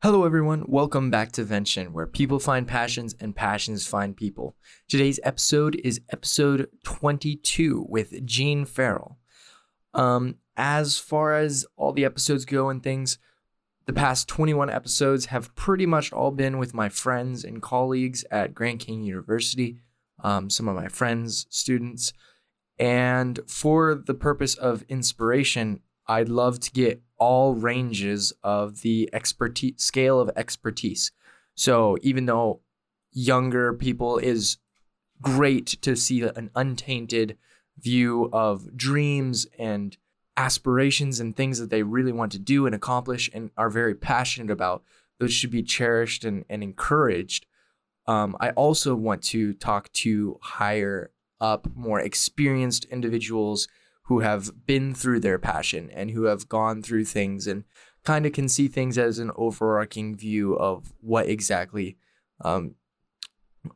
Hello, everyone. Welcome back to Vention, where people find passions and passions find people. Today's episode is episode 22 with Gene Farrell. Um, as far as all the episodes go and things, the past 21 episodes have pretty much all been with my friends and colleagues at Grand Canyon University, um, some of my friends, students. And for the purpose of inspiration, I'd love to get all ranges of the expertise scale of expertise. So even though younger people is great to see an untainted view of dreams and aspirations and things that they really want to do and accomplish and are very passionate about, those should be cherished and, and encouraged. Um, I also want to talk to higher up, more experienced individuals who have been through their passion and who have gone through things and kind of can see things as an overarching view of what exactly um,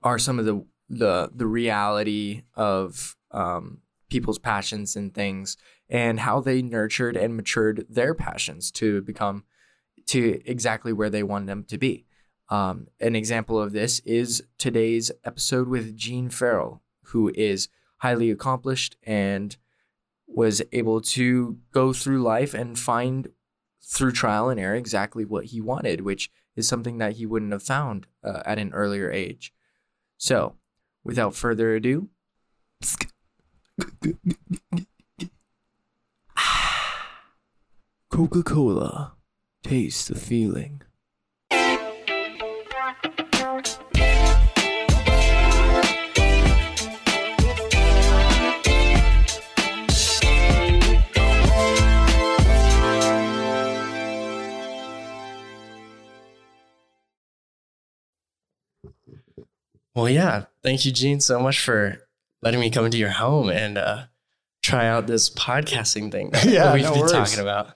are some of the the the reality of um, people's passions and things and how they nurtured and matured their passions to become to exactly where they want them to be. Um, an example of this is today's episode with Gene Farrell, who is highly accomplished and was able to go through life and find through trial and error exactly what he wanted, which is something that he wouldn't have found uh, at an earlier age. So, without further ado, Coca Cola, taste the feeling. Well, yeah. Thank you, Gene, so much for letting me come into your home and uh, try out this podcasting thing that Yeah, we've no been worries. talking about.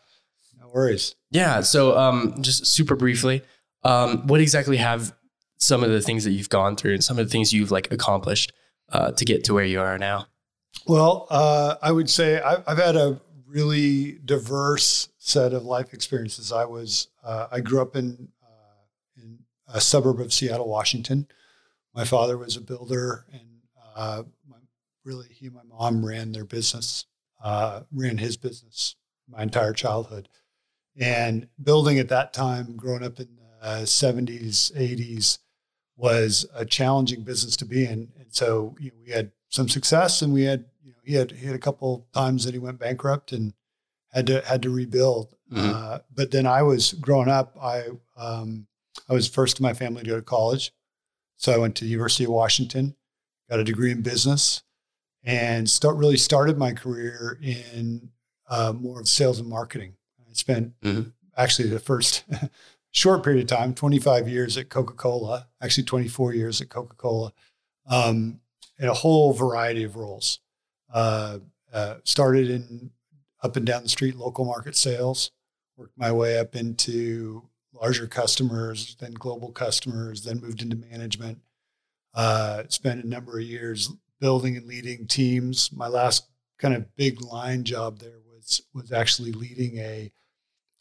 No worries. Yeah. So, um, just super briefly, um, what exactly have some of the things that you've gone through and some of the things you've like accomplished uh, to get to where you are now? Well, uh, I would say I've, I've had a really diverse set of life experiences. I was uh, I grew up in uh, in a suburb of Seattle, Washington. My father was a builder, and uh, my, really he and my mom ran their business, uh, ran his business my entire childhood. And building at that time, growing up in the seventies, eighties, was a challenging business to be in. And so you know, we had some success, and we had you know he had he had a couple times that he went bankrupt and had to had to rebuild. Mhm. Uh, but then I was growing up. I um, I was first in my family to go to college, so I went to the University of Washington, got a degree in business, and start really started my career in uh, more of sales and marketing. I spent Mhm. actually the first short period of time, 25 years at Coca Cola, actually 24 years at Coca Cola, um, in a whole variety of roles. Uh, uh, started in up and down the street local market sales, worked my way up into larger customers, then global customers, then moved into management. Uh, spent a number of years building and leading teams. My last kind of big line job there was was actually leading a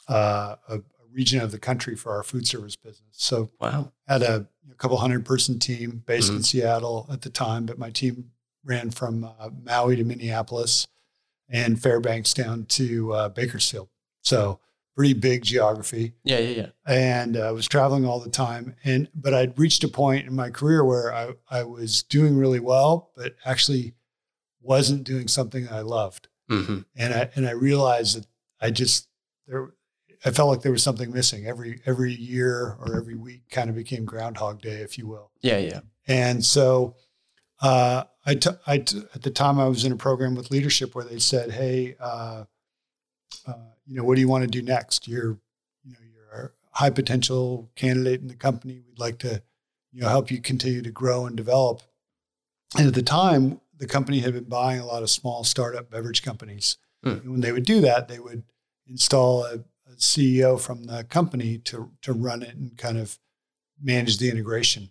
uh, a, a region of the country for our food service business. So Wow. had a, a couple hundred person team based in Seattle at the time, but my team ran from uh, Maui to Minneapolis and Fairbanks down to uh, Bakersfield. So pretty big geography Yeah. Yeah. Yeah. and I was traveling all the time. And but I'd reached a point in my career where I, I was doing really well, but actually wasn't doing something I loved. hmm And I and I realized that I just there I felt like there was something missing. Every every year or every week kind of became Groundhog Day, if you will. Yeah. Yeah. And so uh, I, t- I t- at the time I was in a program with leadership where they said, "Hey, uh, uh, you know, what do you want to do next? You're, you know, you're a high potential candidate in the company. We'd like to, you know, help you continue to grow and develop." And at the time, the company had been buying a lot of small startup beverage companies. Hmm. And when they would do that, they would install a, a CEO from the company to to run it and kind of manage the integration.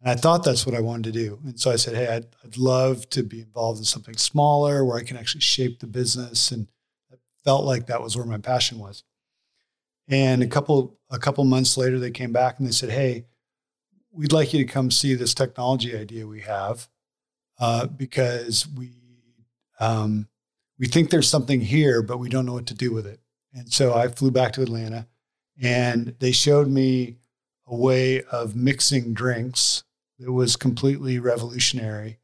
And I thought that's what I wanted to do. And so I said, hey, I'd, I'd love to be involved in something smaller where I can actually shape the business. And felt like that was where my passion was. And a couple a couple months later, they came back and they said, "Hey, we'd like you to come see this technology idea we have uh, because we um, we think there's something here, but we don't know what to do with it." And so I flew back to Atlanta, and they showed me a way of mixing drinks that was completely revolutionary.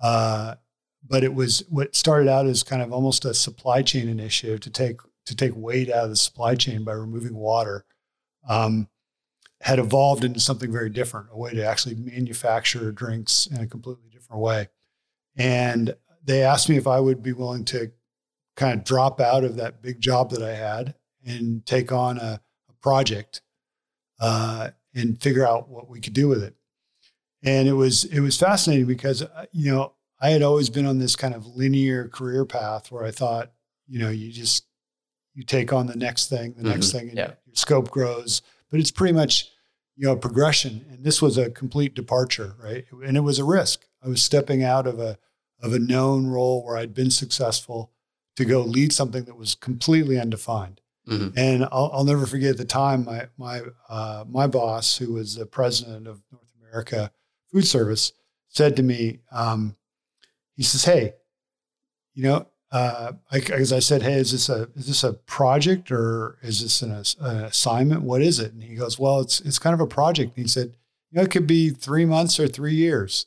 Uh, but it was what started out as kind of almost a supply chain initiative to take to take weight out of the supply chain by removing water, um, had evolved into something very different, a way to actually manufacture drinks in a completely different way. And they asked me if I would be willing to kind of drop out of that big job that I had and take on a, a project uh, and figure out what we could do with it. And it was it was fascinating because uh, you know I had always been on this kind of linear career path where I thought you know you just you take on the next thing, the mm-hmm. next thing, and yeah. your scope grows. But it's pretty much you know progression. And this was a complete departure, right? And it was a risk. I was stepping out of a of a known role where I'd been successful to go lead something that was completely undefined. Mm-hmm. And I'll, I'll, never forget at the time my my uh, my boss, who was the president of North America Food Service, said to me, um, he says, "Hey, you know, uh, I, as I said, hey, is this a is this a project or is this an, an, assignment? What is it?" And he goes, "Well, it's it's kind of a project." And he said, "You know, it could be three months or three years."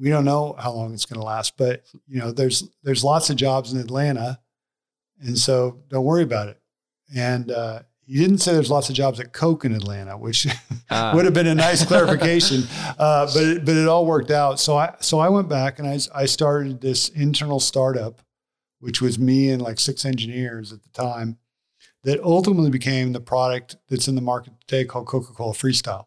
we don't know how long it's going to last, but you know, there's there's lots of jobs in Atlanta, and so don't worry about it. And uh, he didn't say there's lots of jobs at Coke in Atlanta, which uh. would have been a nice clarification. Uh, but it, but it all worked out. So I so I went back and I I started this internal startup, which was me and like six engineers at the time, that ultimately became the product that's in the market today called Coca Cola Freestyle.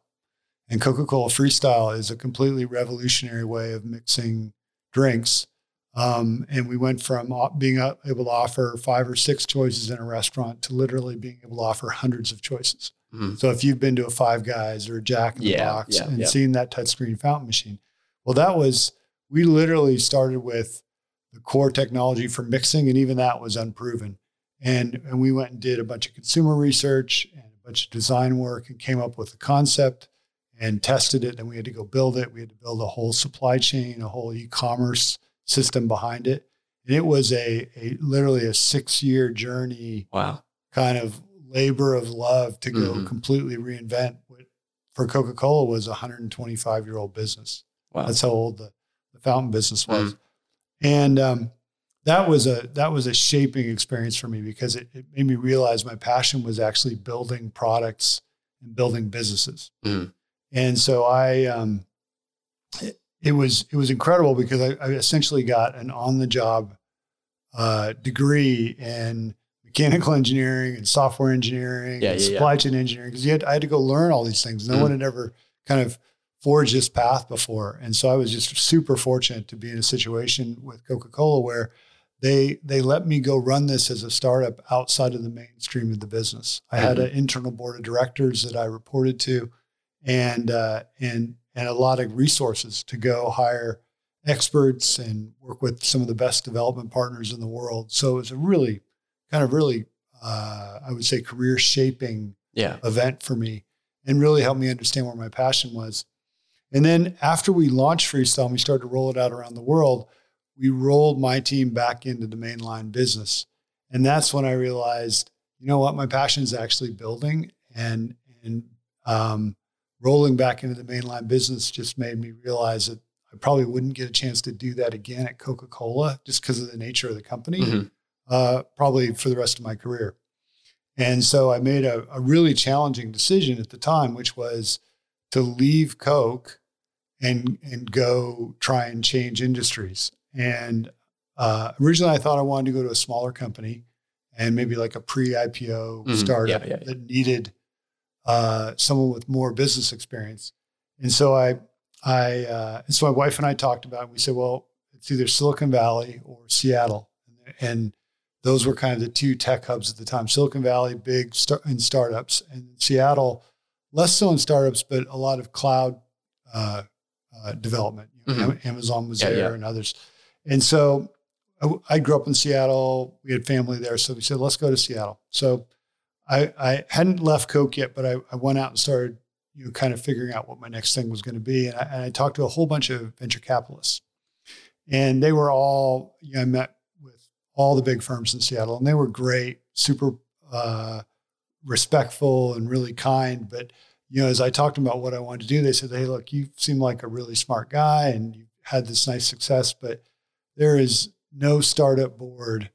And Coca Cola Freestyle is a completely revolutionary way of mixing drinks. Um, and we went from being able to offer five or six choices in a restaurant to literally being able to offer hundreds of choices. Mm-hmm. So if you've been to a Five Guys or a Jack in the yeah, Box yeah, and yeah. seen that touchscreen fountain machine, well, that was we literally started with the core technology for mixing, and even that was unproven. And and we went and did a bunch of consumer research and a bunch of design work and came up with the concept and tested it. And we had to go build it. We had to build a whole supply chain, a whole e-commerce system behind it. And it was a, a literally a six year journey. Wow. Kind of labor of love to go mm-hmm. completely reinvent what for Coca Cola was a 125 year old business. Wow. That's how old the, the fountain business was. Mm-hmm. And um, that was a that was a shaping experience for me because it, it made me realize my passion was actually building products and building businesses. Mm-hmm. And so I, um, it, it, was it was incredible because I, I essentially got an on the job uh, degree in mechanical engineering and software engineering yeah, and yeah, supply yeah. chain engineering because had I had to go learn all these things. No mm. one had ever kind of forged this path before, and so I was just super fortunate to be in a situation with Coca Cola where they they let me go run this as a startup outside of the mainstream of the business. I mm-hmm. had an internal board of directors that I reported to and uh, and and a lot of resources to go hire experts and work with some of the best development partners in the world. So it was a really kind of really uh, I would say career shaping yeah. event for me and really helped me understand where my passion was. And then after we launched Freestyle and we started to roll it out around the world, we rolled my team back into the mainline business. And that's when I realized, you know what, my passion is actually building and and um, rolling back into the mainline business just made me realize that I probably wouldn't get a chance to do that again at Coca Cola just because of the nature of the company, mm-hmm. uh, probably for the rest of my career. And so I made a, a, really challenging decision at the time, which was to leave Coke and and go try and change industries. And uh, originally, I thought I wanted to go to a smaller company and maybe like a pre-IPO mm-hmm. startup yeah, yeah, yeah. that needed uh, someone with more business experience. And so I, I, uh, and so my wife and I talked about. It. We said, well, it's either Silicon Valley or Seattle, and those were kind of the two tech hubs at the time. Silicon Valley, big start in startups, and Seattle, less so in startups, but a lot of cloud uh, uh, development. You know, mm-hmm. Amazon was yeah, there, yeah. and others. And so I, I, grew up in Seattle. We had family there, so we said, let's go to Seattle. So I, I hadn't left Coke yet, but I, I went out and started, you know, kind of figuring out what my next thing was going to be. And I, and I talked to a whole bunch of venture capitalists, and they were all, you know, I met with all the big firms in Seattle, and they were great, super uh, respectful and really kind. But you know, as I talked about what I wanted to do, they said, "Hey, look, you seem like a really smart guy, and you had this nice success, but there is no startup board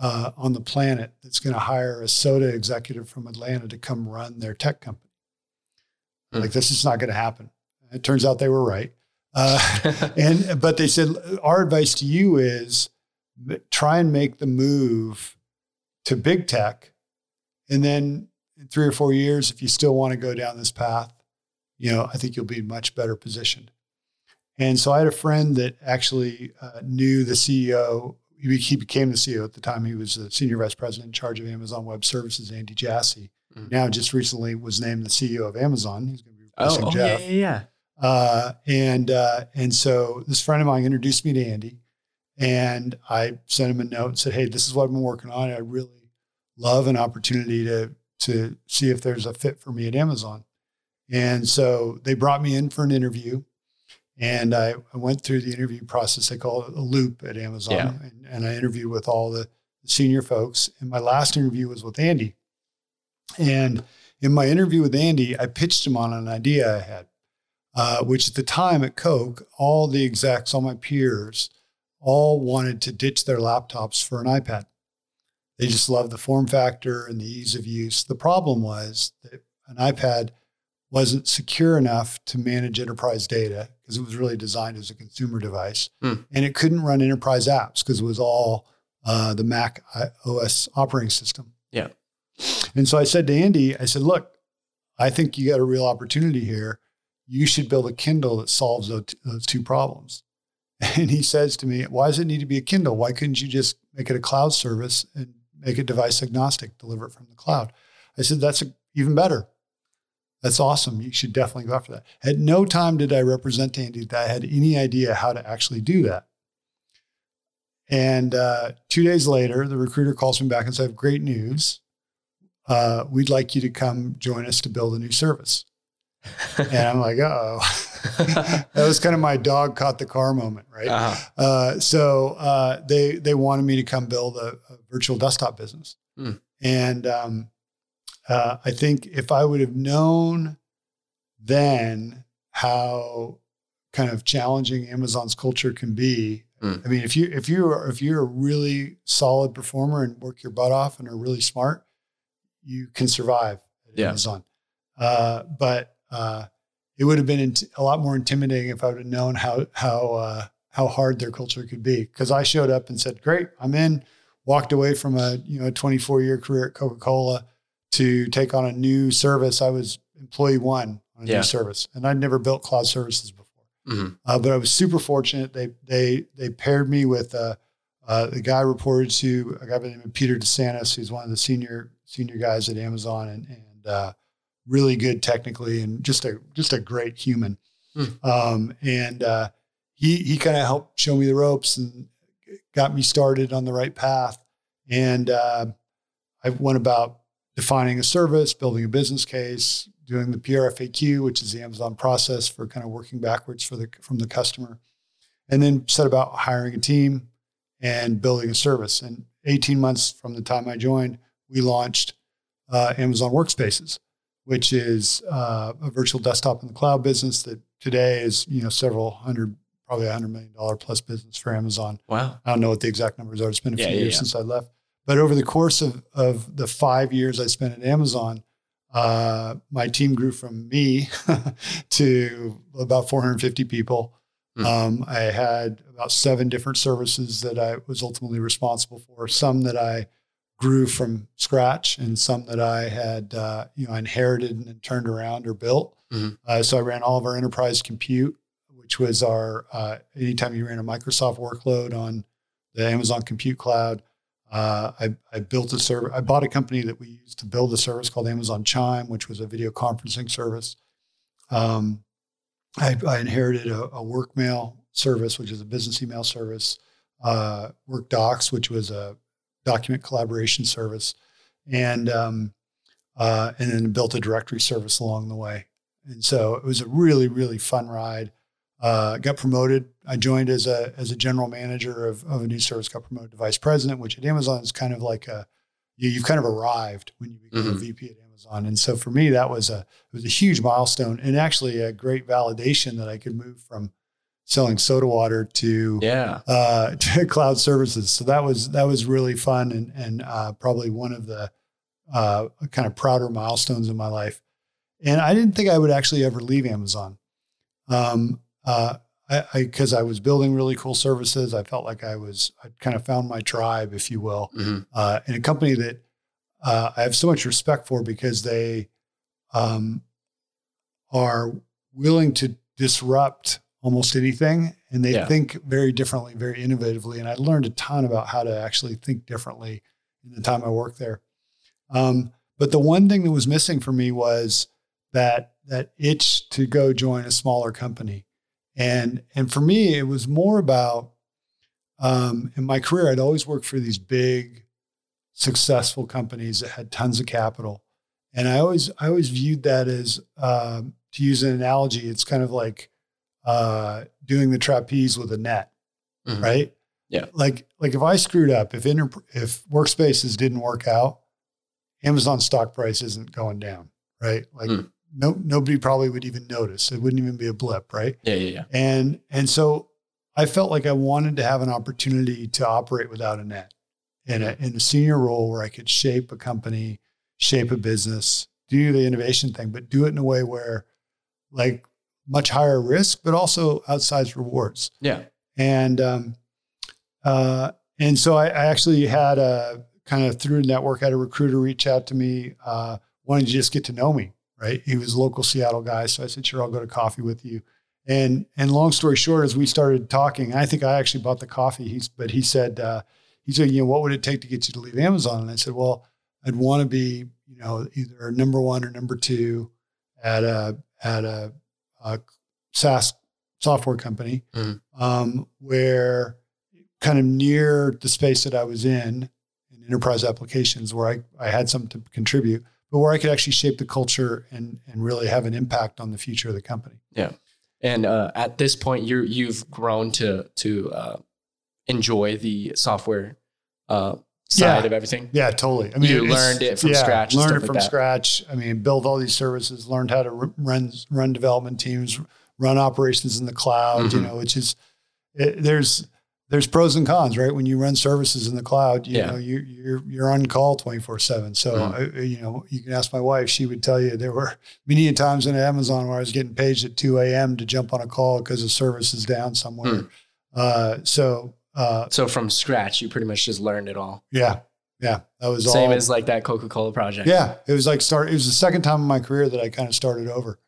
uh, on the planet that's going to hire a soda executive from Atlanta to come run their tech company. Mm. Like this is not going to happen. It turns out they were right. Uh, and but they said our advice to you is try and make the move to big tech, and then in three or four years, if you still want to go down this path, you know I think you'll be much better positioned. And so I had a friend that actually uh, knew the CEO he became the CEO at the time. He was the senior vice president in charge of Amazon Web Services, Andy Jassy. Mm-hmm. Now, just recently was named the CEO of Amazon. He's going to be replacing oh, oh, Jeff. Yeah, yeah, yeah. Uh, and uh, and so this friend of mine introduced me to Andy, and I sent him a note and said, "Hey, this is what I've been working on. I really love an opportunity to to see if there's a fit for me at Amazon." And so they brought me in for an interview. And I, I, went through the interview process. They call it a loop at Amazon. Yeah. And, and, I interviewed with all the senior folks. And my last interview was with Andy. And in my interview with Andy, I pitched him on an idea I had, uh, which at the time at Coke, all the execs, all my peers, all wanted to ditch their laptops for an iPad. They just loved the form factor and the ease of use. The problem was that an iPad wasn't secure enough to manage enterprise data because it was really designed as a consumer device. Mm. And it couldn't run enterprise apps because it was all uh, the Mac OS operating system. Yeah. And so I said to Andy, I said, look, I think you got a real opportunity here. You should build a Kindle that solves those, those two problems. And he says to me, why does it need to be a Kindle? Why couldn't you just make it a cloud service and make it device agnostic, deliver it from the cloud? I said, that's a, even better. That's awesome. You should definitely go after that. At no time did I represent Andy that I had any idea how to actually do that. And uh, two days later, the recruiter calls me back and says, I have Great news. Uh, we'd like you to come join us to build a new service. and I'm like, oh. that was kind of my dog caught the car moment, right? Uh-huh. Uh, so uh, they they wanted me to come build a, a virtual desktop business, mm. and um, uh, I think if I would have known then how kind of challenging Amazon's culture can be. Mm. I mean, if you if you are if you're a really solid performer and work your butt off and are really smart, you can survive at yeah. Amazon. Uh, but uh, it would have been a lot more intimidating if I would have known how how uh, how hard their culture could be. Because I showed up and said, "Great, I'm in." Walked away from a you know 24 year career at Coca Cola to take on a new service. I was employee one on a yeah. new service, and I'd never built cloud services before. Mm-hmm. Uh, but I was super fortunate. They they they paired me with uh, uh, the guy reported to a guy by the name of Peter DeSantis, who's one of the senior senior guys at Amazon, and and uh, really good technically, and just a just a great human. Mm. Um, and uh, he he kind of helped show me the ropes and got me started on the right path. And uh, I went about defining a service, building a business case, doing the PRFAQ, which is the Amazon process for kind of working backwards for the from the customer, and then set about hiring a team and building a service. And 18 months from the time I joined, we launched uh, Amazon Workspaces, which is uh, a virtual desktop in the cloud business that today is you know several hundred, probably a hundred million dollar plus business for Amazon. Wow! I don't know what the exact numbers are. It's been a yeah, few yeah, years yeah. since I left. But over the course of, of the five years I spent at Amazon, uh, my team grew from me to about 450 people. Mm. Um, I had about seven different services that I was ultimately responsible for. Some that I grew from scratch, and some that I had uh, you know inherited and turned around or built. Mm-hmm. Uh, so I ran all of our enterprise compute, which was our uh, anytime you ran a Microsoft workload on the Amazon Compute Cloud, uh, I, I, built a service. I bought a company that we used to build a service called Amazon Chime, which was a video conferencing service. Um, I, I, inherited a, a, work mail service, which is a business email service. Uh, WorkDocs, which was a document collaboration service, and um, uh, and then built a directory service along the way. And so it was a really really fun ride. Uh, got promoted. I joined as a as a general manager of, of a new service. Got promoted to vice president, which at Amazon is kind of like a you, have kind of arrived when you become mm-hmm. a VP at Amazon. And so for me, that was a it was a huge milestone and actually a great validation that I could move from selling soda water to yeah uh, to cloud services. So that was that was really fun and and uh, probably one of the uh, kind of prouder milestones in my life. And I didn't think I would actually ever leave Amazon. Um, uh, I because I, I, was building really cool services. I felt like I was I kind of found my tribe, if you will, mm-hmm. uh, in a company that uh, I have so much respect for because they um, are willing to disrupt almost anything and they yeah. think very differently, very innovatively. And I learned a ton about how to actually think differently in the time I worked there. Um, but the one thing that was missing for me was that that itch to go join a smaller company. And and for me, it was more about um, in my career, I'd always worked for these big, successful companies that had tons of capital, and I always I always viewed that as um, to use an analogy, it's kind of like uh, doing the trapeze with a net, mm-hmm. right? Yeah. Like like if I screwed up, if inter- if workspaces didn't work out, Amazon stock price isn't going down, right? Like mm. No nobody probably would even notice. It wouldn't even be a blip, right? Yeah, yeah, yeah. And and so I felt like I wanted to have an opportunity to operate without a net in a in a senior role where I could shape a company, shape a business, do the innovation thing, but do it in a way where like much higher risk, but also outsized rewards. Yeah. And um, uh, and so I, I, actually had a kind of through a network, had a recruiter reach out to me, uh, wanting to just get to know me. Right. He was a local Seattle guy, so I said, "Sure, I'll go to coffee with you." And and long story short, as we started talking, I think I actually bought the coffee. He's but he said uh, he said, you know, what would it take to get you to leave Amazon? And I said, well, I'd want to be, you know, either number one or number two at a at a a SaaS software company, mm-hmm. um, where kind of near the space that I was in, in enterprise applications, where I, I had something to contribute, but where I could actually shape the culture and and really have an impact on the future of the company. Yeah, and uh, at this point, you you've grown to to uh, enjoy the software uh, side yeah. of everything. Yeah, totally. I mean, you learned it from yeah, scratch. Learned it from like scratch. I mean, build all these services. Learned how to run run development teams, run operations in the cloud. Mm-hmm. You know, which is it, there's there's pros and cons, right? When you run services in the cloud, you yeah. know, you, you're you're on call twenty four seven. So mm-hmm. I, you know, you can ask my wife; she would tell you there were many times in Amazon where I was getting paged at two a.m. to jump on a call because the service is down somewhere. Mm. Uh, so uh, so from scratch, you pretty much just learned it all. Yeah. Yeah. That was same all, as like that Coca Cola project. Yeah. It was like start. It was the second time in my career that I kind of started over.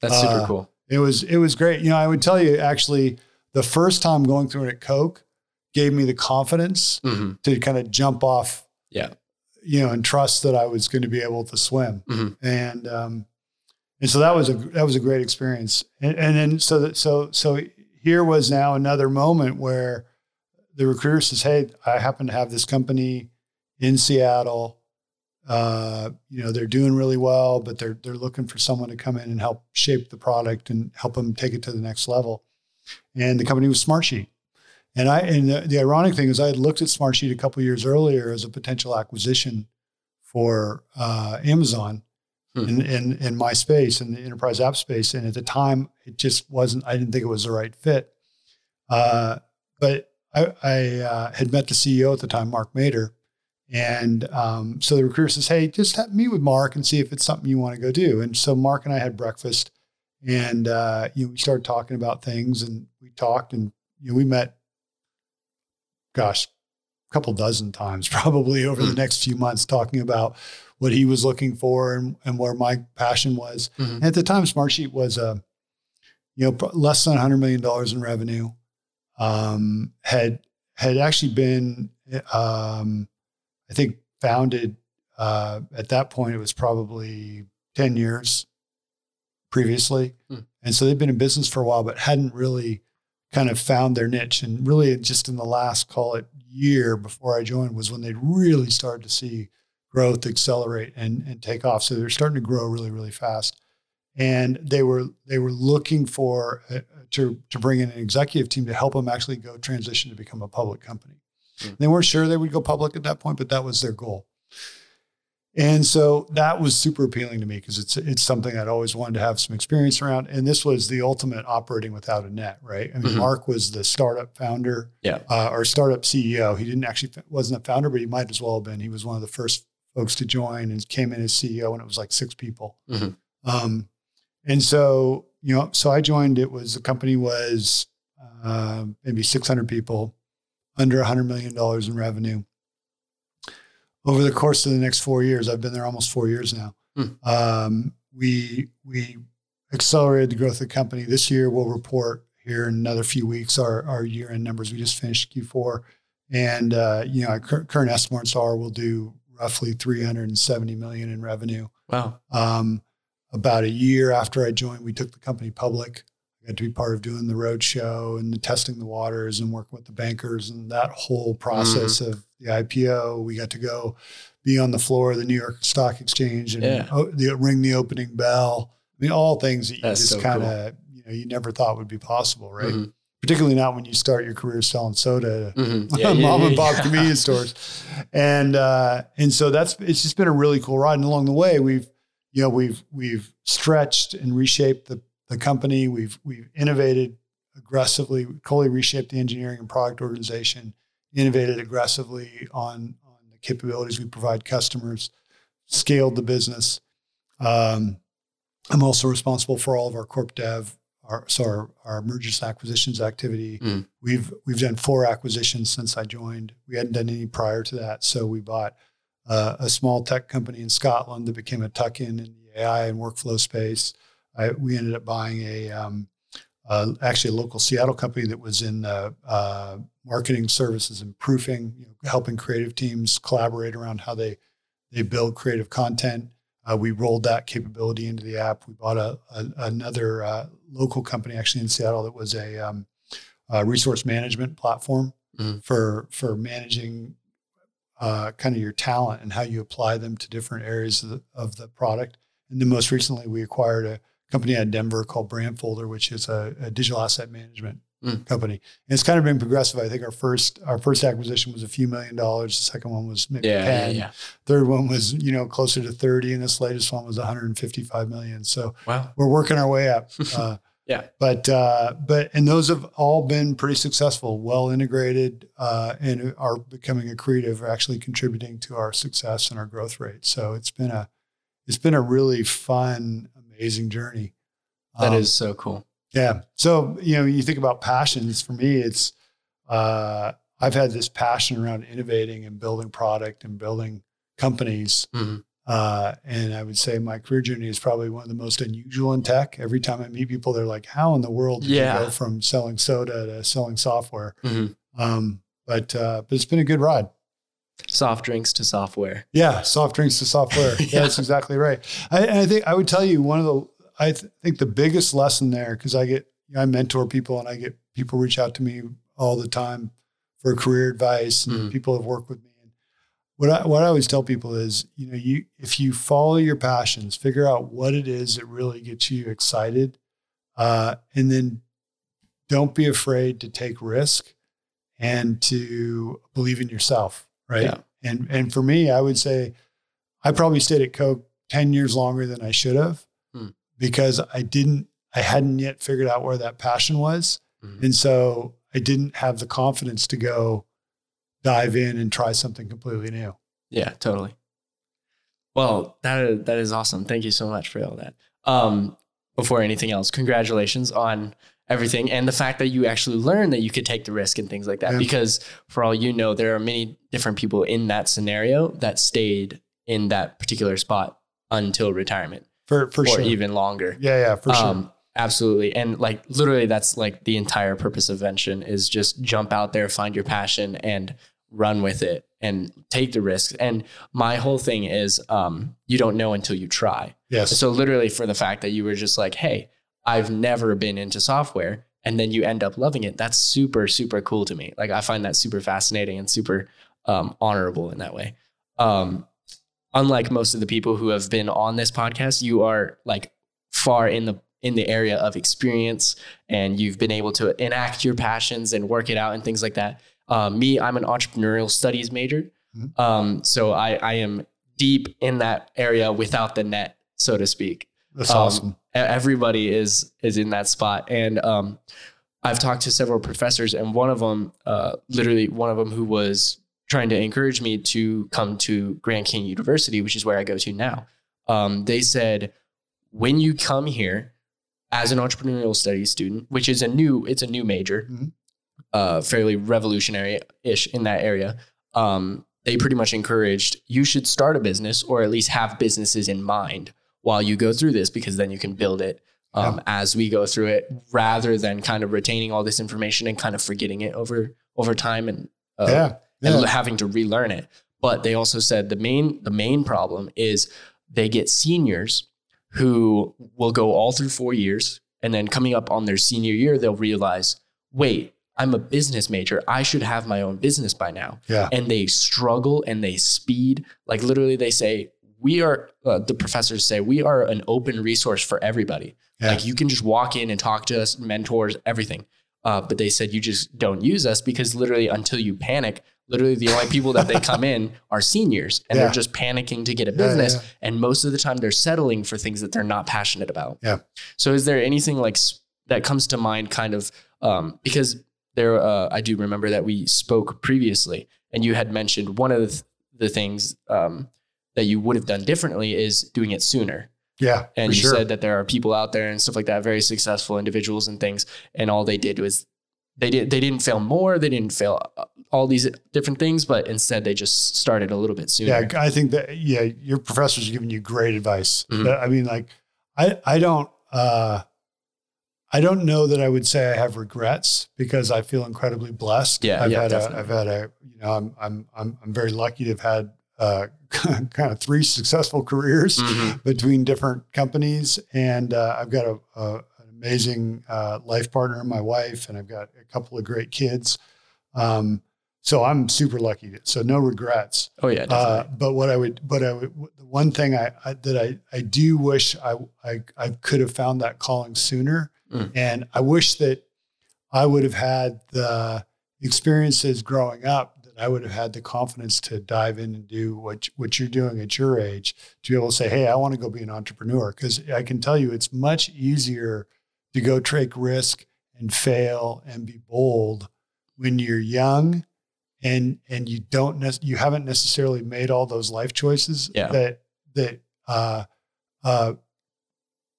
That's super uh, cool. It was, it was great. You know, I would tell you actually the first time going through it at Coke gave me the confidence mm-hmm. to kind of jump off. Yeah. You know, and trust that I was going to be able to swim. Mm-hmm. And, um, and so that was a, that was a great experience. And, and then, so that, so, so here was now another moment where, the recruiter says, "Hey, I happen to have this company in Seattle. Uh, you know, they're doing really well, but they're they're looking for someone to come in and help shape the product and help them take it to the next level." And the company was Smartsheet. And I and the, the ironic thing is, I had looked at Smartsheet a couple years earlier as a potential acquisition for uh, Amazon hmm. in, in in my space in the enterprise app space, and at the time, it just wasn't. I didn't think it was the right fit. Uh, but I, I uh, had met the CEO at the time, Mark Mader. And um, so the recruiter says, Hey, just meet with Mark and see if it's something you want to go do. And so Mark and I had breakfast and, uh, you know, we started talking about things and we talked and, you know, we met, gosh, a couple dozen times probably over the hmm. next few months talking about what he was looking for and, and where my passion was. Mm-hmm. And at the time, Smartsheet was, a, uh, you know, less than $100 million in revenue um, had had actually been, um, I think, founded uh, at that point. It was probably ten years previously, hmm. and so they've been in business for a while, but hadn't really kind of found their niche. And really, just in the last call it year before I joined was when they really started to see growth accelerate and and take off. So they're starting to grow really really fast, and they were they were looking for uh, to to bring in an executive team to help them actually go transition to become a public company. Mm. They weren't sure they would go public at that point, but that was their goal. And so that was super appealing to me because it's it's something I'd always wanted to have some experience around. And this was the ultimate operating without a net, right? I mean, mm-hmm. Mark was the startup founder, yeah, uh, or startup CEO. He didn't actually wasn't a founder, but he might as well have been. He was one of the first folks to join and came in as CEO when it was like six people. Mm-hmm. Um, and so you know, so I joined. It was the company was uh, maybe 600 people, under a 100 million dollars in revenue over the course of the next four years, I've been there almost four years now. Hmm. Um, we we accelerated the growth of the company. This year, we'll report here in another few weeks our, our year end numbers. We just finished Q4, and uh, you know our cur- current estimates are we'll do roughly 370 million in revenue. Wow. Um, about a year after I joined, we took the company public. I got to be part of doing the road show and the testing the waters and working with the bankers and that whole process mm-hmm. of the IPO. We got to go be on the floor of the New York Stock Exchange and yeah. the, ring the opening bell. I mean, all things that you That's just so kind of cool. you know you never thought would be possible, right? Mm-hmm. Particularly not when you start your career selling soda mm-hmm. yeah, mom yeah, and pop convenience stores, and uh, and so that's it's just been a really cool ride. And along the way, we've you know we've we've stretched and reshaped the the company. We've we've innovated aggressively, totally reshaped the engineering and product organization, innovated aggressively on on the capabilities we provide customers, scaled the business. Um, I'm also responsible for all of our corp dev, our so our, our mergers and acquisitions activity. Mm. We've we've done four acquisitions since I joined. We hadn't done any prior to that, so we bought uh, a small tech company in Scotland that became a tuck in in the AI and workflow space. I, we ended up buying a um, uh, actually a local Seattle company that was in uh, uh, marketing services and proofing, you know, helping creative teams collaborate around how they they build creative content. Uh, we rolled that capability into the app. We bought a, a another uh, local company actually in Seattle that was a, um, a resource management platform mm-hmm. for for managing uh, kind of your talent and how you apply them to different areas of the, of the product. And then most recently, we acquired a company out of Denver called Brandfolder, which is a, a digital asset management mm. company. And it's kind of been progressive. I think our first our first acquisition was a few million dollars. The second one was maybe yeah, 10. Yeah, yeah. Third one was, you know, closer to 30. And this latest one was 155 million. So wow. we're working our way up. Uh, yeah. But uh, but and those have all been pretty successful, well integrated, uh, and are becoming accretive, are actually contributing to our success and our growth rate. So it's been a it's been a really fun amazing journey. That um, is so cool. Yeah. So, you know, you think about passions for me, it's, uh, I've had this passion around innovating and building product and building companies. Mm-hmm. Uh, and I would say my career journey is probably one of the most unusual in tech. Every time I meet people, they're like, "How in the world did yeah. you go from selling soda to selling software?" Mm-hmm. Um, but uh, but it's been a good ride. Soft drinks to software. Yeah, soft drinks to software. yeah. That's exactly right. I, I, think I would tell you one of the I th- think the biggest lesson there because I get you know, I mentor people and I get people reach out to me all the time for career advice and mm people have worked with me. And what I what I always tell people is you know you if you follow your passions, figure out what it is that really gets you excited, uh, and then don't be afraid to take risk and to believe in yourself right? Yeah. And and for me, I would say I probably stayed at Coke 10 years longer than I should have hmm. because I didn't I hadn't yet figured out where that passion was. Mm-hmm. And so I didn't have the confidence to go dive in and try something completely new. Yeah, totally. Well, that is, that is awesome. Thank you so much for all that. Um, before anything else, congratulations on everything and the fact that you actually learn that you could take the risk and things like that. Yeah. because for all you know there are many different people in that scenario that stayed in that particular spot until retirement for for or sure. even longer. Yeah yeah for sure. Um, absolutely. And like literally that's like the entire purpose of vention is just jump out there find your passion and run with it and take the risks and my whole thing is um, you don't know until you try. Yes. So literally for the fact that you were just like hey I've never been into software and then you end up loving it. That's super, super cool to me. Like I find that super fascinating and super um, honorable in that way. Um, unlike most of the people who have been on this podcast, you are like far in the in the area of experience and you've been able to enact your passions and work it out and things like that. Um, me, I'm an entrepreneurial studies major. Mhm. Um, so I, I am deep in that area without the net, so to speak. That's Um, awesome. Everybody is is in that spot, and um, I've talked to several professors, and one of them, uh, literally one of them, who was trying to encourage me to come to Grand Canyon University, which is where I go to now. Um, they said, when you come here as an entrepreneurial studies student, which is a new, it's a new major, Mhm. uh, fairly revolutionary ish in that area. Um, they pretty much encouraged you should start a business or at least have businesses in mind while you go through this because then you can build it um, as we go through it rather than kind of retaining all this information and kind of forgetting it over over time and uh, yeah. and having to relearn it. But they also said the main the main problem is they get seniors who will go all through four years and then coming up on their senior year they'll realize, wait, I'm a business major. I should have my own business by now. Yeah. And they struggle and they speed. Like literally, they say we are. Uh, the professors say we are an open resource for everybody. Yeah. Like you can just walk in and talk to us, mentors, everything. Uh, but they said you just don't use us because literally until you panic, literally the only people that they come in are seniors and Yeah. they're just panicking to get a business. yeah. And most of the time they're settling for things that they're not passionate about. Yeah. So is there anything like that comes to mind kind of um, because there uh, I do remember that we spoke previously and you had mentioned one of the, th- the things um, that you would have done differently is doing it sooner. Yeah. And you sure. said that there are people out there and stuff like that, very successful individuals and things. And all they did was they did they didn't fail more, they didn't fail uh, all these different things, but instead they just started a little bit sooner. Yeah, I think that yeah, your professors are giving you great advice. Mhm. That- I mean, like, I I don't uh, I don't know that I would say I have regrets because I feel incredibly blessed. Yeah, I've yeah, had definitely. a I've had a you know I'm I'm I'm I'm very lucky to have had uh, kind of three successful careers Mhm. between different companies, and uh, I've got a, a an amazing uh, life partner, my wife, and I've got a couple of great kids. Um, so I'm super lucky. So no regrets. Oh yeah, Uh, but what I would, but I would, the one thing I, I that I, I do wish I, I, I could have found that calling sooner. Mm. And I wish that I would have had the experiences growing up that I would have had the confidence to dive in and do what, what you're doing at your age to be able to say, Hey, I want to go be an entrepreneur. Cause I can tell you it's much easier to go take risk and fail and be bold when you're young and and you don't nec- you haven't necessarily made all those life choices Yeah. that that uh, uh,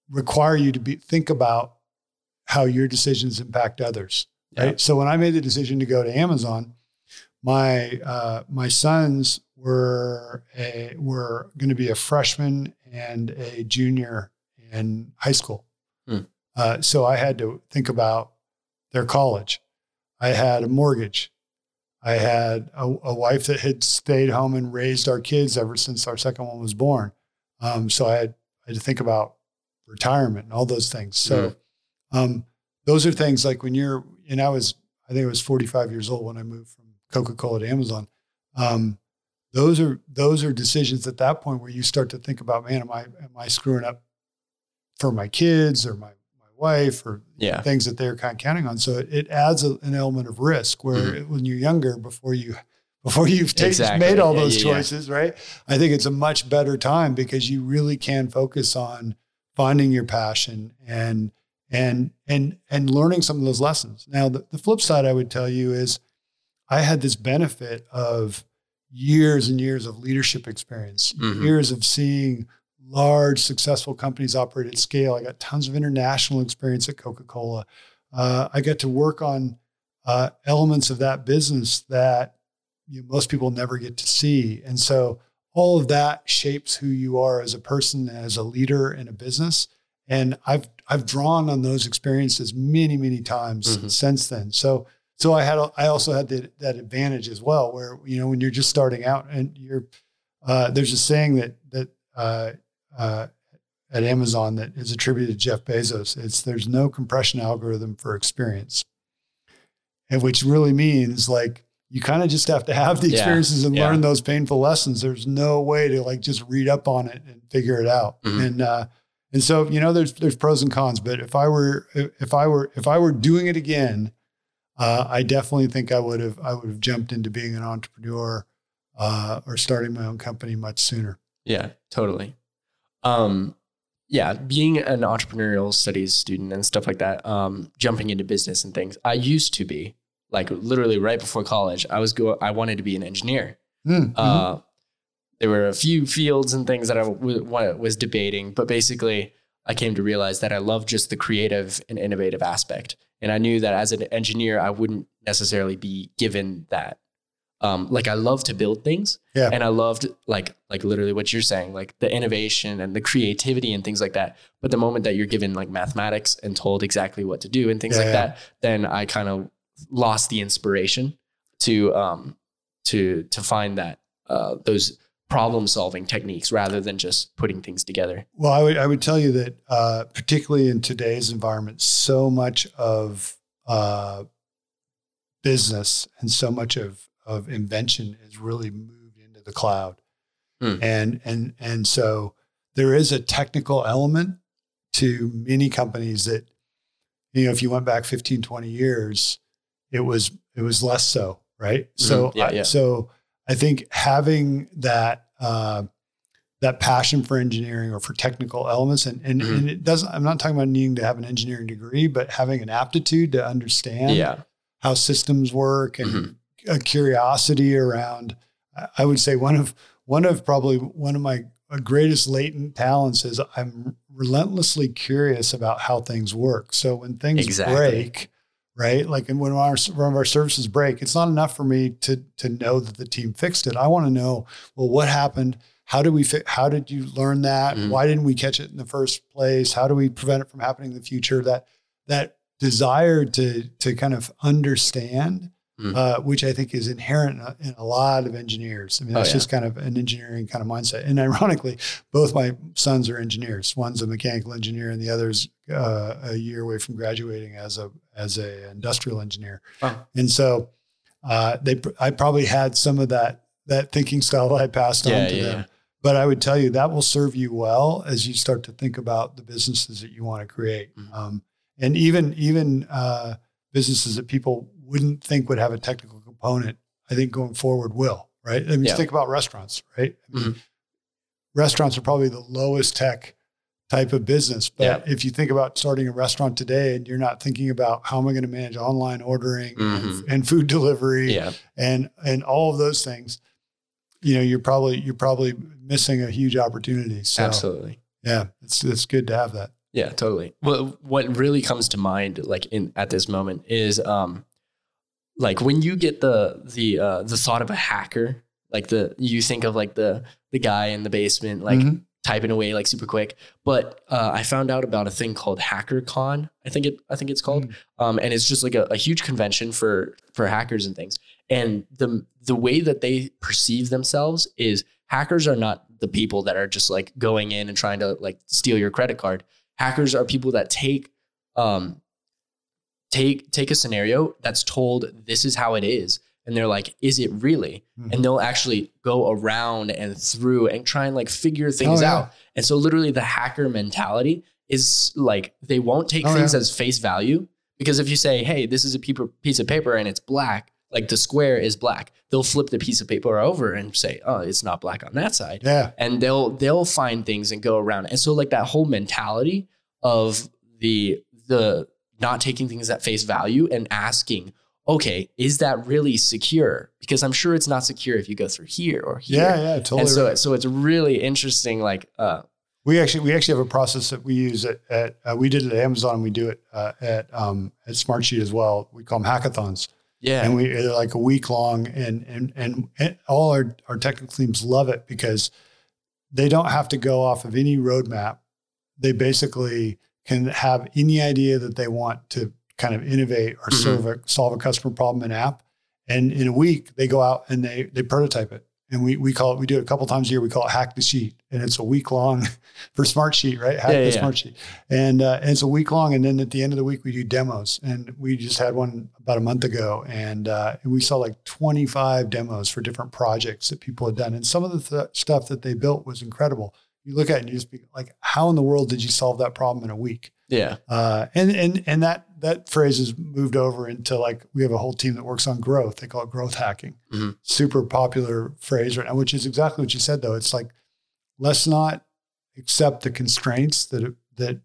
require you to be think about how your decisions impact others. Right. Yeah. So when I made the decision to go to Amazon, my uh, my sons were a, were going to be a freshman and a junior in high school. Hmm. Uh, so I had to think about their college. I had a mortgage. I had a, a wife that had stayed home and raised our kids ever since our second one was born. Um, so I had, I had to think about retirement and all those things. So um, those are things like when you're, and I was, I think I was 45 years old when I moved from Coca-Cola to Amazon. Um, those are those are decisions at that point where you start to think about, man, am I am I screwing up for my kids or my my wife or Yeah. things that they're kind of counting on. So it, it adds a, an element of risk where Mhm. when you're younger, before you before you've taken, Exactly. made all Yeah, those yeah. choices, right? I think it's a much better time because you really can focus on finding your passion and and and and learning some of those lessons. Now, the, the flip side I would tell you is I had this benefit of years and years of leadership experience, Mhm. years of seeing large successful companies operate at scale. I got tons of international experience at Coca Cola. Uh, I got to work on uh, elements of that business that you know, most people never get to see, and so all of that shapes who you are as a person, as a leader in a business. And I've I've drawn on those experiences many many times Mhm. since then. So so I had I also had the, that advantage as well, where you know when you're just starting out and you're uh, there's a saying that that uh, uh, at Amazon that is attributed to Jeff Bezos. It's there's no compression algorithm for experience, and which really means like you kind of just have to have the Yeah. experiences and Yeah. learn those painful lessons. There's no way to like just read up on it and figure it out. Mhm. And uh, and so you know, there's there's pros and cons. But if I were if I were if I were doing it again, uh, I definitely think I would have I would have jumped into being an entrepreneur uh, or starting my own company much sooner. Yeah, totally. Um, yeah, being an entrepreneurial studies student and stuff like that, um, jumping into business and things. I used to be like literally right before college. I was go. I wanted to be an engineer. Mm, mhm. Uh, there were a few fields and things that I w- was debating, but basically, I came to realize that I love just the creative and innovative aspect. And I knew that as an engineer, I wouldn't necessarily be given that. Um, like I love to build things, Yeah. and I loved like like literally what you're saying, like the innovation and the creativity and things like that. But the moment that you're given like mathematics and told exactly what to do and things Yeah, like yeah. that, then I kind of lost the inspiration to um to to find that uh, those problem solving techniques rather than just putting things together. Well, I would I would tell you that uh, particularly in today's environment, so much of uh, business and so much of of invention is really moved into the cloud, Hmm. and and and so there is a technical element to many companies that you know if you went back 15 20 years it was it was less so right so Mhm. Yeah, I- yeah. so i think having that uh that passion for engineering or for technical elements and and, Mhm. and it doesn't i'm not talking about needing to have an engineering degree but having an aptitude to understand yeah. how systems work and Mhm. a curiosity around I- i would say one of one of probably one of my uh, greatest latent talents is i'm relentlessly curious about how things work so when things Exactly. break right? Like when our one of our services break it's not enough for me to to know that the team fixed it. I want to know well what happened? How did we fi- how did you learn that? Mhm. why didn't we catch it in the first place? How do we prevent it from happening in the future? That that desire to to kind of understand Mm. uh, which I think is inherent in a, in a lot of engineers. I mean, Oh, yeah. just kind of an engineering kind of mindset. And ironically, both my sons are engineers. One's a mechanical engineer, and the other's uh, a year away from graduating as a as a industrial engineer. Wow. And so, uh, they pr- I probably had some of that that thinking style that I passed Yeah, on to yeah, them. But I would tell you that will serve you well as you start to think about the businesses that you want to create, Mhm. um, and even even uh, businesses that people wouldn't think would have a technical component. I think going forward will. Right. I mean, Yeah. think about restaurants. Right. I mean, Mhm. Restaurants are probably the lowest tech type of business. But Yeah. if you think about starting a restaurant today and you're not thinking about how am I going to manage online ordering and, Mhm. and food delivery Yeah. and and all of those things, you know, you're probably you're probably missing a huge opportunity. So Absolutely. yeah, it's it's good to have that. Yeah, totally. Well, what really comes to mind, like in at this moment, is um, like when you get the the uh, the thought of a hacker, like the you think of like the the guy in the basement, like Mhm. typing away like super quick. But uh, I found out about a thing called HackerCon. I think it I think it's called, Mm. um, and it's just like a, a huge convention for for hackers and things. And the the way that they perceive themselves is hackers are not the people that are just like going in and trying to like steal your credit card. Hackers are people that take um take take a scenario that's told this is how it is and they're like is it really Mhm. and they'll actually go around and through and try and like figure things Oh, yeah. out and so literally the hacker mentality is like they won't take Oh, things yeah. as face value because if you say hey this is a piece of paper and it's black like the square is black they'll flip the piece of paper over and say oh it's not black on that side Yeah. and they'll they'll find things and go around. And so like that whole mentality of the the not taking things at face value and asking, okay, is that really secure? Because I'm sure it's not secure if you go through here or here. Yeah. Yeah. Totally. and so right. so it's really interesting. Like uh We actually we actually have a process that we use at, at uh, we did it at Amazon and we do it uh, at um, at Smartsheet as well. We call them hackathons, yeah. and we they're like a week long, and and and, and all our our technical teams love it because they don't have to go off of any roadmap. They basically can have any idea that they want to kind of innovate or Mhm. serve a, solve a customer problem in app, and in a week they go out and they they prototype it and we we call it we do it a couple times a year. We call it hack the sheet, and it's a week long for Smartsheet, right? Hack Yeah, the yeah, Smartsheet, and, uh, and it's a week long. And then at the end of the week, we do demos, and we just had one about a month ago, and uh, and we saw like 25 demos for different projects that people had done, and some of the th- stuff that they built was incredible. You look at it and you just be like, how in the world did you solve that problem in a week? Yeah. Uh, and and and that that phrase has moved over into like we have a whole team that works on growth. They call it growth hacking. Mhm. Super popular phrase right now, which is exactly what you said. Though it's like let's not accept the constraints that that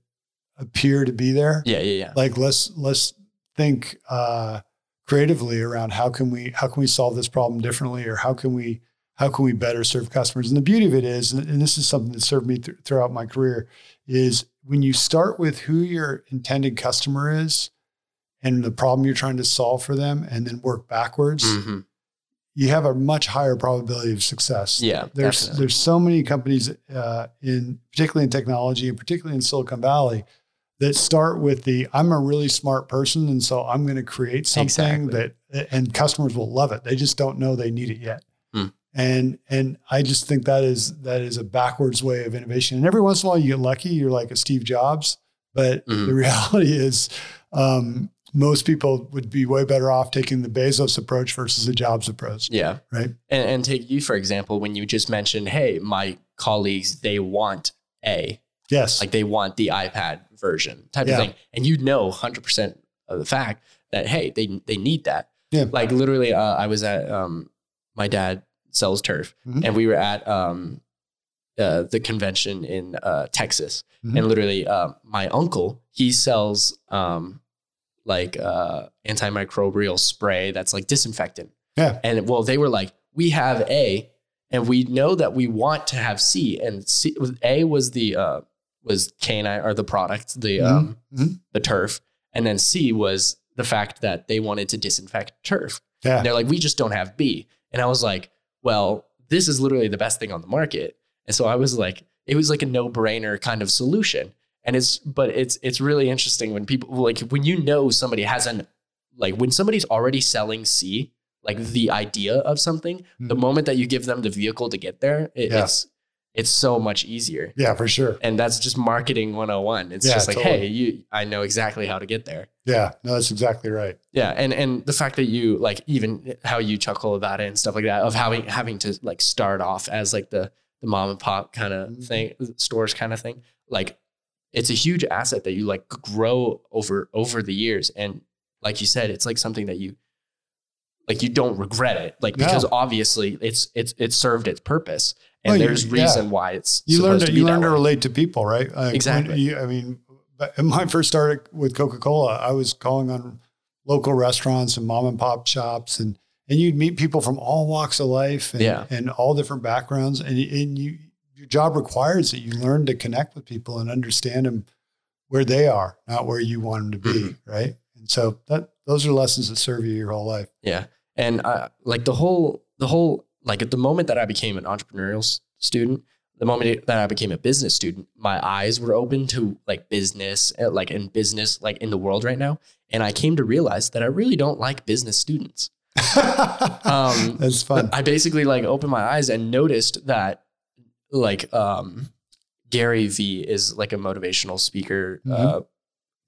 appear to be there. Yeah. Yeah. Yeah. Like let's let's think uh, creatively around how can we how can we solve this problem differently, or how can we how can we better serve customers? And the beauty of it is, and this is something that served me th- throughout my career, is when you start with who your intended customer is and the problem you're trying to solve for them, and then work backwards, Mhm. you have a much higher probability of success. Yeah. There's definitely. there's so many companies uh, in particularly in technology and particularly in Silicon Valley that start with the I'm a really smart person and so I'm going to create something Exactly. that and customers will love it. They just don't know they need it yet. And and I just think that is that is a backwards way of innovation. And every once in a while you get lucky, you're like a Steve Jobs, but Mhm. the reality is um, most people would be way better off taking the Bezos approach versus the Jobs approach. Yeah. Right. And, and take you for example, when you just mentioned, hey, my colleagues, they want A, Yes. like they want the iPad version type Yeah. of thing. And you know 100% of the fact that, hey, they, they need that. Yeah. Like literally, uh, I was at, um, my dad sells turf Mhm. and we were at, um, uh, the convention in uh, Texas, Mhm. and literally, uh, my uncle he sells um, like uh, antimicrobial spray that's like disinfectant. Yeah. And well, they were like, we have A, and we know that we want to have C, and C A was the uh, was canine or the product, the Mhm. um, Mhm. the turf, and then C was the fact that they wanted to disinfect turf. Yeah. And they're like, we just don't have B, and I was like, well, this is literally the best thing on the market, and so I was like, it was like a no brainer kind of solution. And it's, but it's, it's really interesting when people like, when you know somebody has an, like when somebody's already selling C, like the idea of something, the Mhm. moment that you give them the vehicle to get there, it, Yeah. it's, it's so much easier. Yeah, for sure. And that's just marketing 101. It's Yeah, just like, totally. hey, you, I know exactly how to get there. Yeah, no, that's exactly right. Yeah, and and the fact that you like even how you chuckle about it and stuff like that of having having to like start off as like the the mom and pop kind of Mhm. thing, stores kind of thing. Like it's a huge asset that you like grow over over the years, and like you said, it's like something that you like you don't regret it, like No. because obviously it's it's it served its purpose, and Well, you- there's yeah. reason why it's You learn supposed to you learn to relate to people, right? Like, Exactly. you- I mean, when I first started with Coca Cola, I was calling on local restaurants and mom and pop shops, and and you'd meet people from all walks of life and, Yeah. and all different backgrounds, and and you your job requires that you learn to connect with people and understand them where they are, not where you want them to be, Mm-hmm. right? And so that those are lessons that serve you your whole life. Yeah. And uh, like the whole, the whole, like at the moment that I became an entrepreneurial s- student, the moment that I became a business student, my eyes were open to like business, uh, like in business, like in the world right now. And I came to realize that I really don't like business students. Um, That's fun. I basically like opened my eyes and noticed that like um Gary V is like a motivational speaker, uh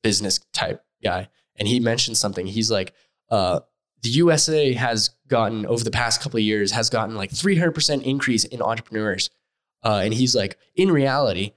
business type guy. And he mentioned something. He's like, uh, the USA has gotten over the past couple of years has gotten like 300% increase in entrepreneurs. Uh, and he's like, in reality,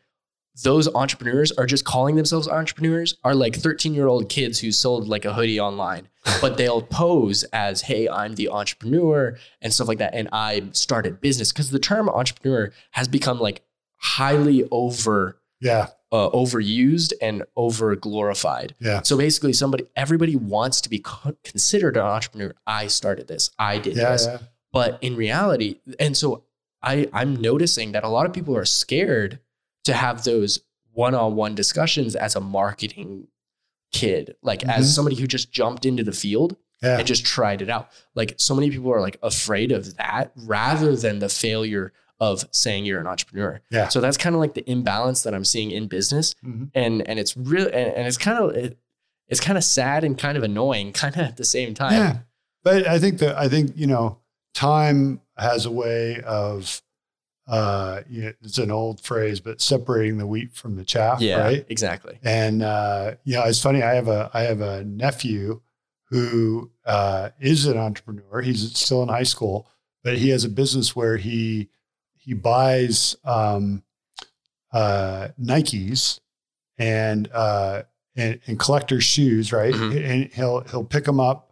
those entrepreneurs are just calling themselves entrepreneurs are like 13 year old kids who sold like a hoodie online, but they'll pose as, hey, I'm the entrepreneur and stuff like that. And I started business because the term entrepreneur has become like highly over yeah, uh, overused and over glorified. yeah, So basically, somebody, everybody wants to be co- considered an entrepreneur. I started this. I did yeah, this. yeah. But in reality, and so I, I'm noticing that a lot of people are scared to have those one-on-one discussions as a marketing kid, like Mhm. as somebody who just jumped into the field yeah. and just tried it out. Like so many people are like afraid of that rather than the failure of saying you're an entrepreneur. Yeah. So that's kind of like the imbalance that I'm seeing in business, Mhm. and and it's real, and, and it's kind of it, it's kind of sad and kind of annoying, kind of at the same time. Yeah, but I think that I think you know time has a way of uh, it's an old phrase, but separating the wheat from the chaff, Yeah, right? exactly. And uh, you know, it's funny. I have a I have a nephew who uh, is an entrepreneur. He's still in high school, but he has a business where he he buys um, uh, Nikes and uh, and, and collector's shoes, right? Mhm. And he'll he'll pick them up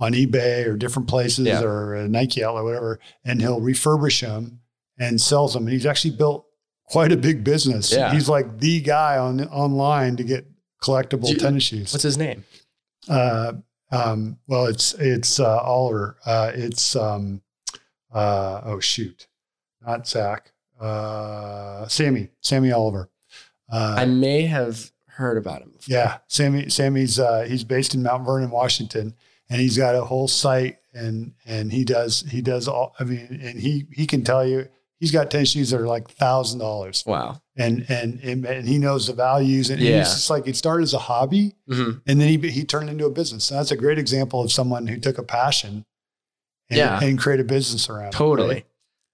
on eBay or different places Yeah. or a Nike outlet, whatever, and he'll refurbish them and sells them. And he's actually built quite a big business. Yeah. He's like the guy on online to get collectible you- tennis shoes. What's his name? Uh, um, well, it's it's uh, Oliver. Uh, it's um, uh, oh shoot, not Zach. Uh, Sammy. Sammy Oliver. Uh, I may have heard about him. Before. yeah, Sammy. Sammy's uh, he's based in Mount Vernon, Washington, and he's got a whole site, and and he does he does all. I mean, and he he can tell you he's got tennis shoes that are like thousand dollars, Wow. and and and and he knows the values, and Yeah. it's just like it started as a hobby, hmm and then he he turned into a business. And that's a great example of someone who took a passion, and, Yeah. and created a business around. it, Totally. right?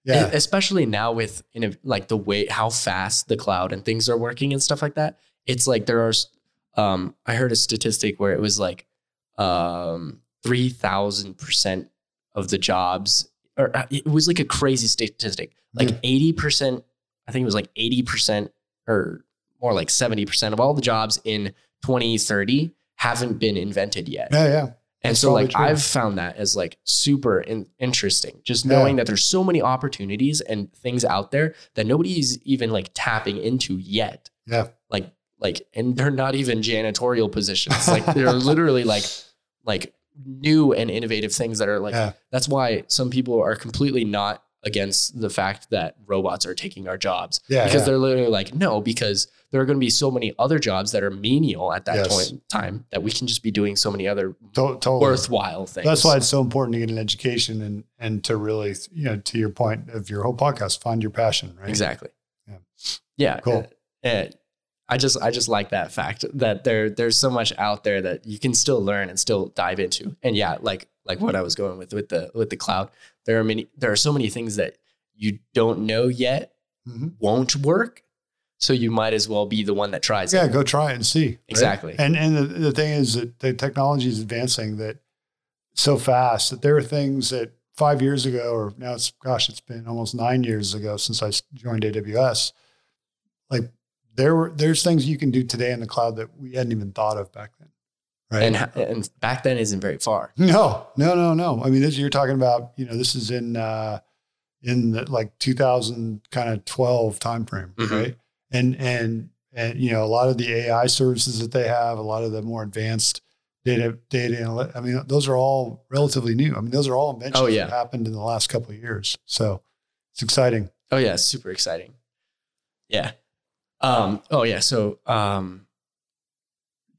Yeah. Especially now with you know, like the way how fast the cloud and things are working and stuff like that. It's like there are. Um, I heard a statistic where it was like um, three thousand percent of the jobs, or uh, it was like a crazy statistic. Like Yeah. eighty percent, I think it was like eighty percent, or more like seventy percent of all the jobs in twenty thirty haven't been invented yet. yeah, yeah. And That's so like true. I've found that as like super in- interesting, just Yeah. knowing that there's so many opportunities and things out there that nobody's even like tapping into yet. Yeah. Like like and they're not even janitorial positions. Like they're literally like like new and innovative things that are like Yeah. that's why some people are completely not against the fact that robots are taking our jobs Yeah, because yeah. they're literally like no because there are going to be so many other jobs that are menial at that Yes. point in time that we can just be doing so many other To- totally. worthwhile things. That's why it's so important to get an education and and to really, you know, to your point of your whole podcast, find your passion, right? exactly. Yeah. Yeah. Cool. And I just I just like that fact that there there's so much out there that you can still learn and still dive into. And yeah, like like what I was going with with the with the cloud, there are many there are so many things that you don't know yet Mhm. won't work. So you might as well be the one that tries Yeah, it. go try it and see. right? Exactly. And and the, the thing is that the technology is advancing that so fast that there are things that five years ago, or now it's gosh, it's been almost nine years ago since I joined AWS. Like there were there's things you can do today in the cloud that we hadn't even thought of back then. Right. And and back then isn't very far. No, no, no, no. I mean, this you're talking about. You know, this is in uh, in the, like 2000 kind of 12 timeframe, Mhm. right? And and and you know, a lot of the AI services that they have, a lot of the more advanced data data. I mean, those are all relatively new. I mean, those are all inventions Oh, yeah. that happened in the last couple of years. So it's exciting. Oh yeah, super exciting. Yeah. Um, oh yeah. So um,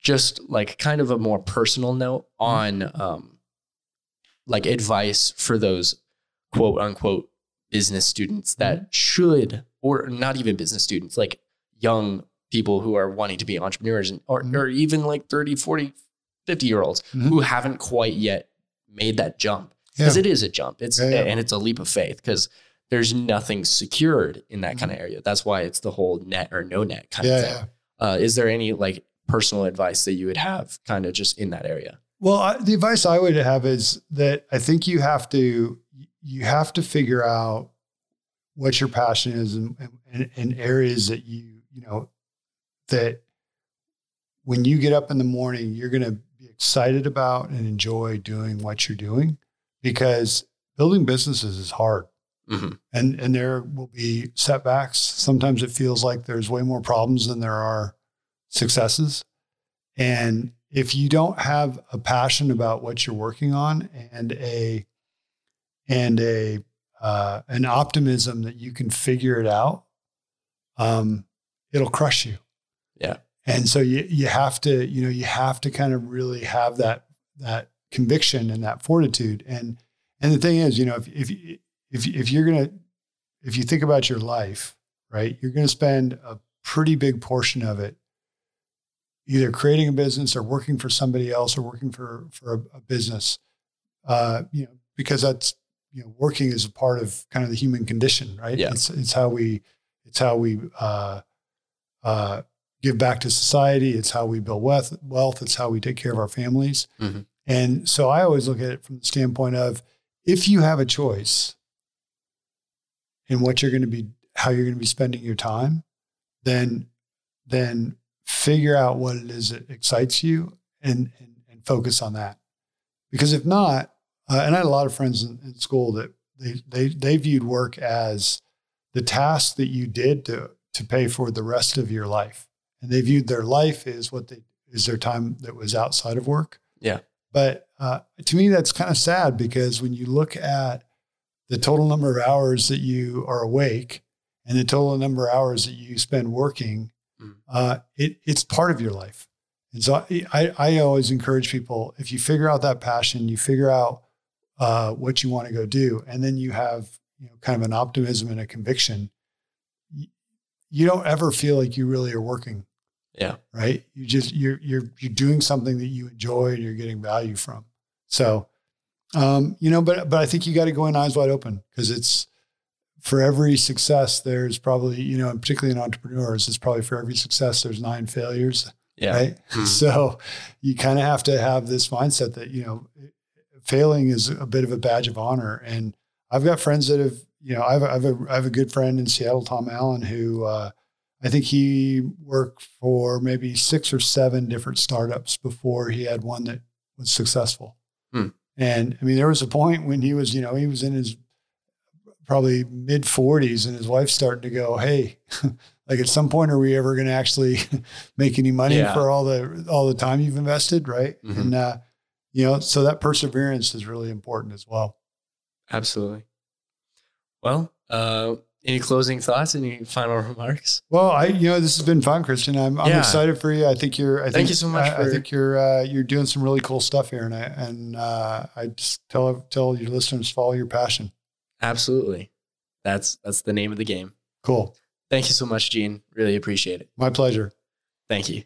just like kind of a more personal note on um, like advice for those quote unquote business students that should, or not even business students, like young people who are wanting to be entrepreneurs and, or, Mhm. or even like 30, 40, 50 year olds Mhm. who haven't quite yet made that jump Yeah. because it is a jump. It's Yeah, yeah. and it's a leap of faith because there's nothing secured in that kind of area. That's why it's the whole net or no net kind Mm-hmm. Yeah, of thing. yeah. Uh, is there any like personal advice that you would have, kind of just in that area? Well, I, the advice I would have is that I think you have to you have to figure out what your passion is and, and, and areas that you you know that when you get up in the morning you're going to be excited about and enjoy doing what you're doing because building businesses is hard Mhm. and and there will be setbacks sometimes it feels like there's way more problems than there are successes and if you don't have a passion about what you're working on and a and a uh, an optimism that you can figure it out, um, it'll crush you. Yeah. And so you you have to you know you have to kind of really have that that conviction and that fortitude. And and the thing is, you know, if if if if you're gonna if you think about your life, right, you're gonna spend a pretty big portion of it either creating a business or working for somebody else or working for for a, a business uh, you know because that's you know, working is a part of kind of the human condition, right? Yeah. It's it's how we it's how we uh, uh, give back to society. It's how we build wealth. Wealth. It's how we take care of our families. Mhm. And so I always look at it from the standpoint of if you have a choice in what you're going to be, how you're going to be spending your time, then then figure out what it is that excites you and and, and focus on that. Because if not, uh, and I had a lot of friends in, in school that they they they viewed work as the task that you did to to pay for the rest of your life, and they viewed their life as what they is their time that was outside of work. Yeah. But uh, to me, that's kind of sad because when you look at the total number of hours that you are awake and the total number of hours that you spend working, Mm. uh, it, it's part of your life. And so I, I, always encourage people if you figure out that passion, you figure out uh, what you want to go do, and then you have you know kind of an optimism and a conviction. You, you don't ever feel like you really are working, Yeah. right? You just you're you're you're doing something that you enjoy and you're getting value from. So, um, you know, but but I think you got to go in eyes wide open because it's for every success there's probably you know, and particularly in entrepreneurs, it's probably for every success there's nine failures Yeah. right? Mhm. So you kind of have to have this mindset that you know failing is a bit of a badge of honor. And I've got friends that have you know I've I've a, I have a good friend in Seattle, Tom Allen, who uh, I think he worked for maybe six or seven different startups before he had one that was successful. Hmm. And I mean, there was a point when he was you know he was in his probably mid 40s and his wife's starting to go hey like at some point are we ever going to actually make any money Yeah. for all the all the time you've invested right Mhm. and uh you know so that perseverance is really important as well Absolutely. Well, uh, any closing thoughts? Any final remarks? well i you know this has been fun christian i'm, I'm Yeah. excited for you i think you're i Thank think you so much I, I for- think you're uh you're doing some really cool stuff here and i and uh i just tell tell your listeners follow your passion Absolutely. That's that's the name of the game. cool Thank you so much, Gene. Really appreciate it. my pleasure Thank you.